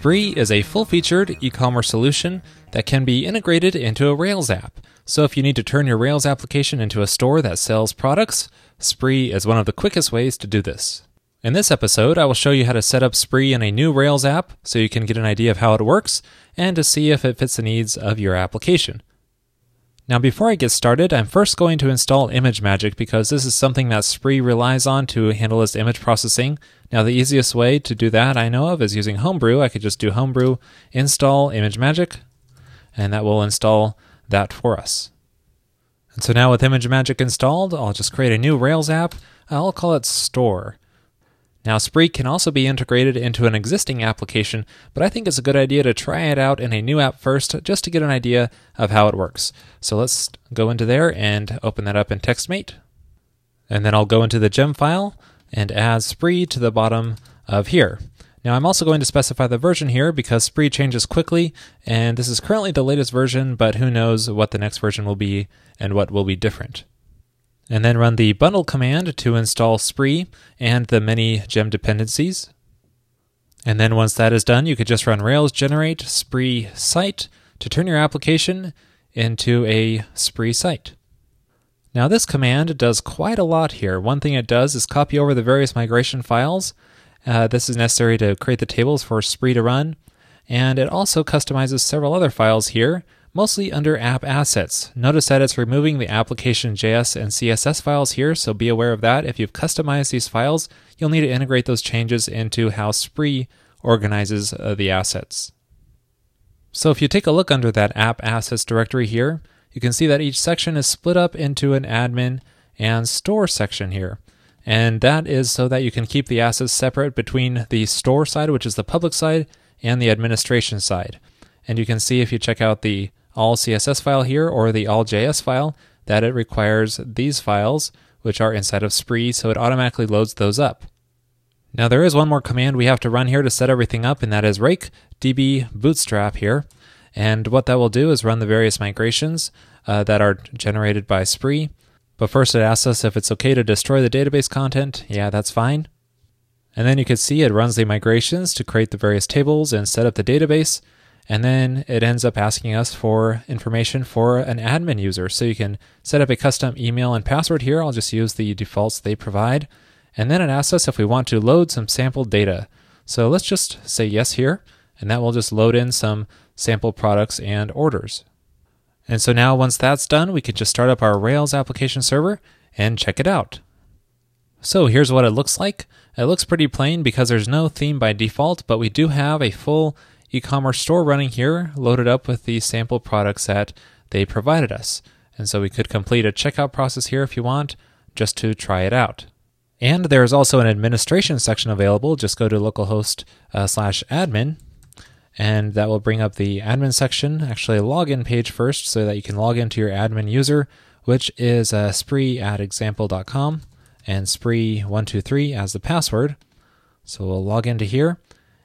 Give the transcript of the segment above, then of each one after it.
Spree is a full featured e commerce solution that can be integrated into a Rails app. So if you need to turn your Rails application into a store that sells products, Spree is one of the quickest ways to do this. In this episode, I will show you how to set up Spree in a new Rails app so you can get an idea of how it works and to see if it fits the needs of your application. Now, before I get started, I'm first going to install ImageMagick because this is something that Spree relies on to handle its image processing. Now, the easiest way to do that I know of is using Homebrew. I could just do Homebrew install ImageMagick, and that will install that for us. And so now with ImageMagick installed, I'll just create a new Rails app. I'll call it Store. Now, Spree can also be integrated into an existing application, but I think it's a good idea to try it out in a new app first just to get an idea of how it works. So let's go into there and open that up in TextMate. And then I'll go into the gem file and add Spree to the bottom of here. Now I'm also going to specify the version here because Spree changes quickly, and this is currently the latest version, but who knows what the next version will be and what will be different and then run the bundle command to install Spree and the many gem dependencies. And then once that is done, you could just run Rails generate Spree site to turn your application into a Spree site. Now this command does quite a lot here. One thing it does is copy over the various migration files. Uh, this is necessary to create the tables for Spree to run. And it also customizes several other files here mostly under app assets. Notice that it's removing the application JS and CSS files here, so be aware of that. If you've customized these files, you'll need to integrate those changes into how Spree organizes uh, the assets. So if you take a look under that app assets directory here, you can see that each section is split up into an admin and store section here. And that is so that you can keep the assets separate between the store side, which is the public side, and the administration side. And you can see if you check out the all CSS file here or the all JS file that it requires these files, which are inside of Spree, so it automatically loads those up. Now there is one more command we have to run here to set everything up, and that is rake db bootstrap here. And what that will do is run the various migrations uh, that are generated by Spree. But first it asks us if it's okay to destroy the database content. Yeah, that's fine. And then you can see it runs the migrations to create the various tables and set up the database. And then it ends up asking us for information for an admin user. So you can set up a custom email and password here. I'll just use the defaults they provide. And then it asks us if we want to load some sample data. So let's just say yes here, and that will just load in some sample products and orders. And so now once that's done, we can just start up our Rails application server and check it out. So here's what it looks like. It looks pretty plain because there's no theme by default, but we do have a full e-commerce store running here, loaded up with the sample products that they provided us. And so we could complete a checkout process here if you want, just to try it out. And there's also an administration section available. Just go to localhost uh, slash admin, and that will bring up the admin section, actually a login page first, so that you can log into your admin user, which is uh, spree at example.com and spree123 as the password. So we'll log into here.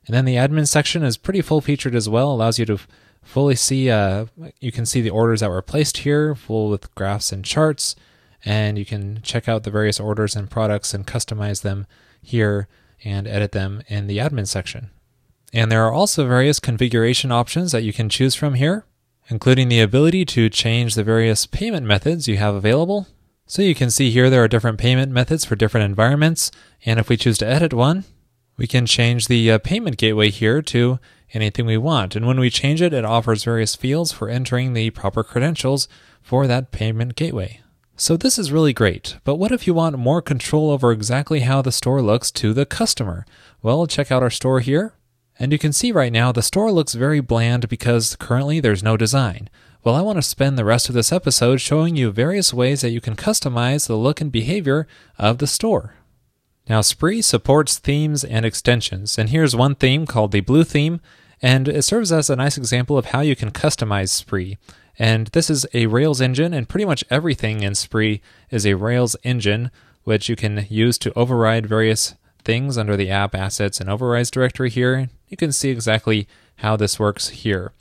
And then the admin section is pretty full featured as well, allows you to fully see, uh, you can see the orders that were placed here, full with graphs and charts, and you can check out the various orders and products and customize them here and edit them in the admin section. And there are also various configuration options that you can choose from here, including the ability to change the various payment methods you have available. So you can see here there are different payment methods for different environments, and if we choose to edit one, we can change the uh, payment gateway here to anything we want. And when we change it, it offers various fields for entering the proper credentials for that payment gateway. So this is really great, but what if you want more control over exactly how the store looks to the customer? Well, check out our store here. And you can see right now the store looks very bland because currently there's no design. Well, I want to spend the rest of this episode showing you various ways that you can customize the look and behavior of the store. Now, Spree supports themes and extensions, and here's one theme called the Blue Theme, and it serves as a nice example of how you can customize Spree. And this is a Rails engine, and pretty much everything in Spree is a Rails engine, which you can use to override various things under the app assets and overrides directory here. You can see exactly how this works here.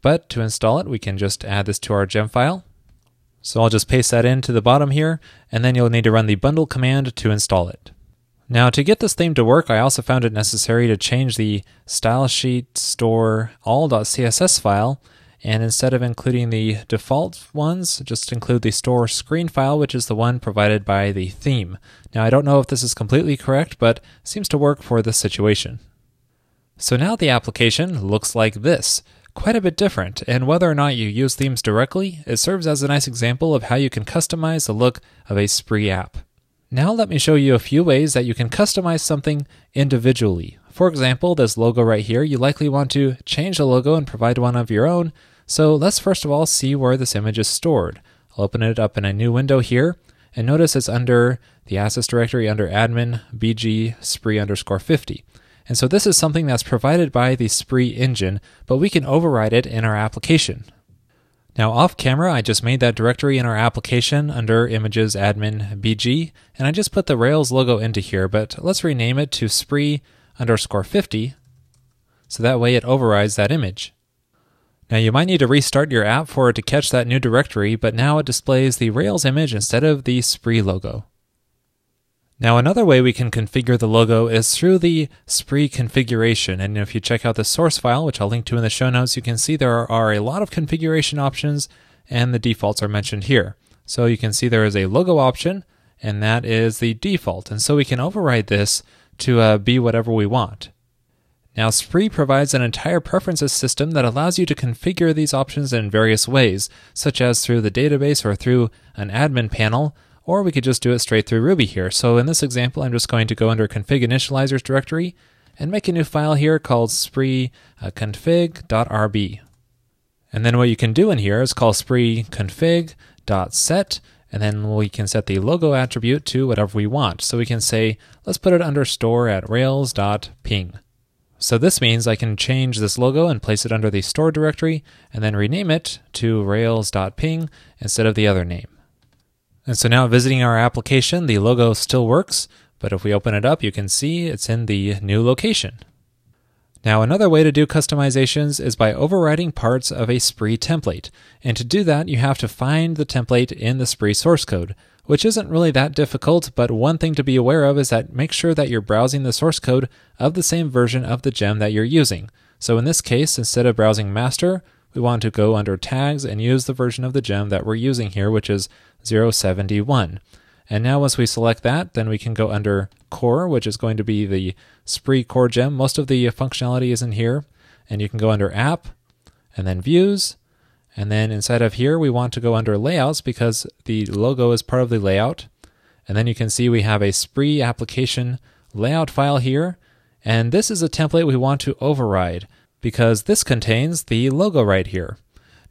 But to install it, we can just add this to our gem file. So I'll just paste that into the bottom here, and then you'll need to run the bundle command to install it. Now, to get this theme to work, I also found it necessary to change the stylesheet store all.css file, and instead of including the default ones, just include the store screen file, which is the one provided by the theme. Now, I don't know if this is completely correct, but seems to work for this situation. So now the application looks like this quite a bit different, and whether or not you use themes directly, it serves as a nice example of how you can customize the look of a Spree app. Now let me show you a few ways that you can customize something individually. For example, this logo right here, you likely want to change the logo and provide one of your own. So let's first of all see where this image is stored. I'll open it up in a new window here, and notice it's under the assets directory under admin bg spree underscore 50. And so this is something that's provided by the Spree engine, but we can override it in our application. Now off camera, I just made that directory in our application under images admin bg, and I just put the Rails logo into here, but let's rename it to spree underscore 50, so that way it overrides that image. Now you might need to restart your app for it to catch that new directory, but now it displays the Rails image instead of the Spree logo. Now another way we can configure the logo is through the Spree configuration. And if you check out the source file, which I'll link to in the show notes, you can see there are a lot of configuration options and the defaults are mentioned here. So you can see there is a logo option and that is the default. And so we can override this to uh, be whatever we want. Now, Spree provides an entire preferences system that allows you to configure these options in various ways, such as through the database or through an admin panel, or we could just do it straight through Ruby here. So in this example, I'm just going to go under config initializers directory and make a new file here called spree config.rb. And then what you can do in here is call spree config.set, and then we can set the logo attribute to whatever we want. So we can say, let's put it under store at rails.ping. So this means I can change this logo and place it under the store directory and then rename it to rails.ping instead of the other name. And so now visiting our application, the logo still works, but if we open it up, you can see it's in the new location. Now, another way to do customizations is by overriding parts of a Spree template. And to do that, you have to find the template in the Spree source code, which isn't really that difficult, but one thing to be aware of is that make sure that you're browsing the source code of the same version of the gem that you're using. So in this case, instead of browsing master, we want to go under tags and use the version of the gem that we're using here, which is 071. And now once we select that, then we can go under core, which is going to be the Spree core gem. Most of the functionality is in here. And you can go under app and then views. And then inside of here, we want to go under layouts because the logo is part of the layout. And then you can see we have a Spree application layout file here. And this is a template we want to override because this contains the logo right here.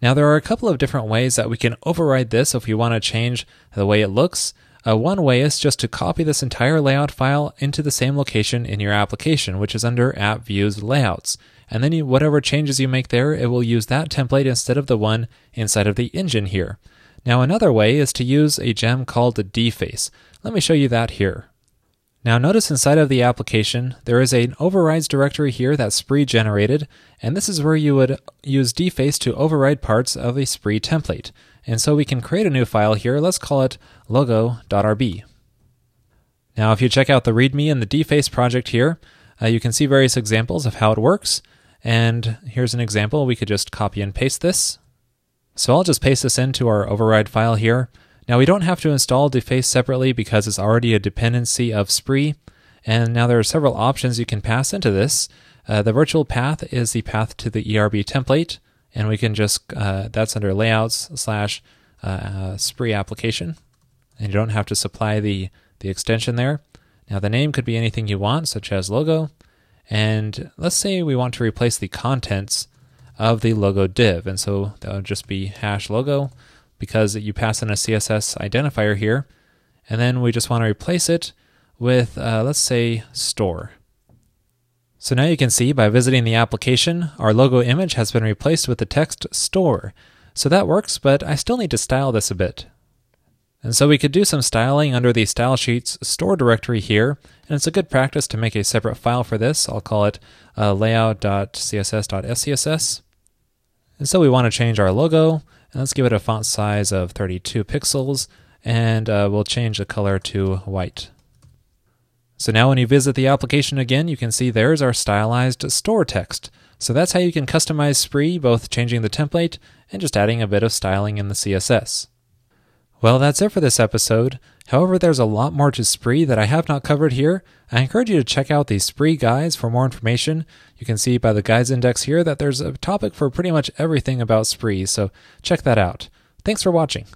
Now, there are a couple of different ways that we can override this if we want to change the way it looks. Uh, one way is just to copy this entire layout file into the same location in your application, which is under App Views Layouts. And then you, whatever changes you make there, it will use that template instead of the one inside of the engine here. Now, another way is to use a gem called the deface. Let me show you that here. Now notice inside of the application, there is an overrides directory here that Spree generated, and this is where you would use deface to override parts of a Spree template. And so we can create a new file here, let's call it logo.rb. Now if you check out the README and the deface project here, uh, you can see various examples of how it works. And here's an example, we could just copy and paste this. So I'll just paste this into our override file here. Now we don't have to install deface separately because it's already a dependency of Spree. And now there are several options you can pass into this. Uh, the virtual path is the path to the ERB template, and we can just, uh, that's under layouts slash uh, Spree application. And you don't have to supply the, the extension there. Now the name could be anything you want, such as logo. And let's say we want to replace the contents of the logo div. And so that would just be hash logo because you pass in a CSS identifier here. And then we just want to replace it with, uh, let's say, store. So now you can see by visiting the application, our logo image has been replaced with the text store. So that works, but I still need to style this a bit. And so we could do some styling under the style sheets store directory here, and it's a good practice to make a separate file for this. I'll call it uh, layout.css.scss. And so we want to change our logo, and let's give it a font size of 32 pixels, and uh, we'll change the color to white. So now when you visit the application again, you can see there's our stylized store text. So that's how you can customize Spree, both changing the template and just adding a bit of styling in the CSS. Well, that's it for this episode. However, there's a lot more to Spree that I have not covered here. I encourage you to check out the Spree guides for more information. You can see by the guides index here that there's a topic for pretty much everything about Spree, so check that out. Thanks for watching.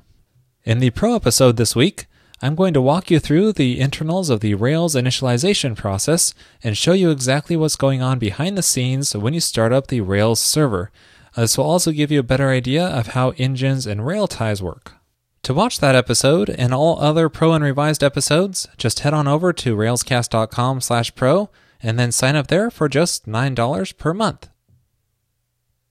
In the Pro episode this week, I'm going to walk you through the internals of the Rails initialization process and show you exactly what's going on behind the scenes when you start up the Rails server. This will also give you a better idea of how engines and Railties work. To watch that episode and all other Pro and Revised episodes, just head on over to railscast.com/pro and then sign up there for just $9 per month.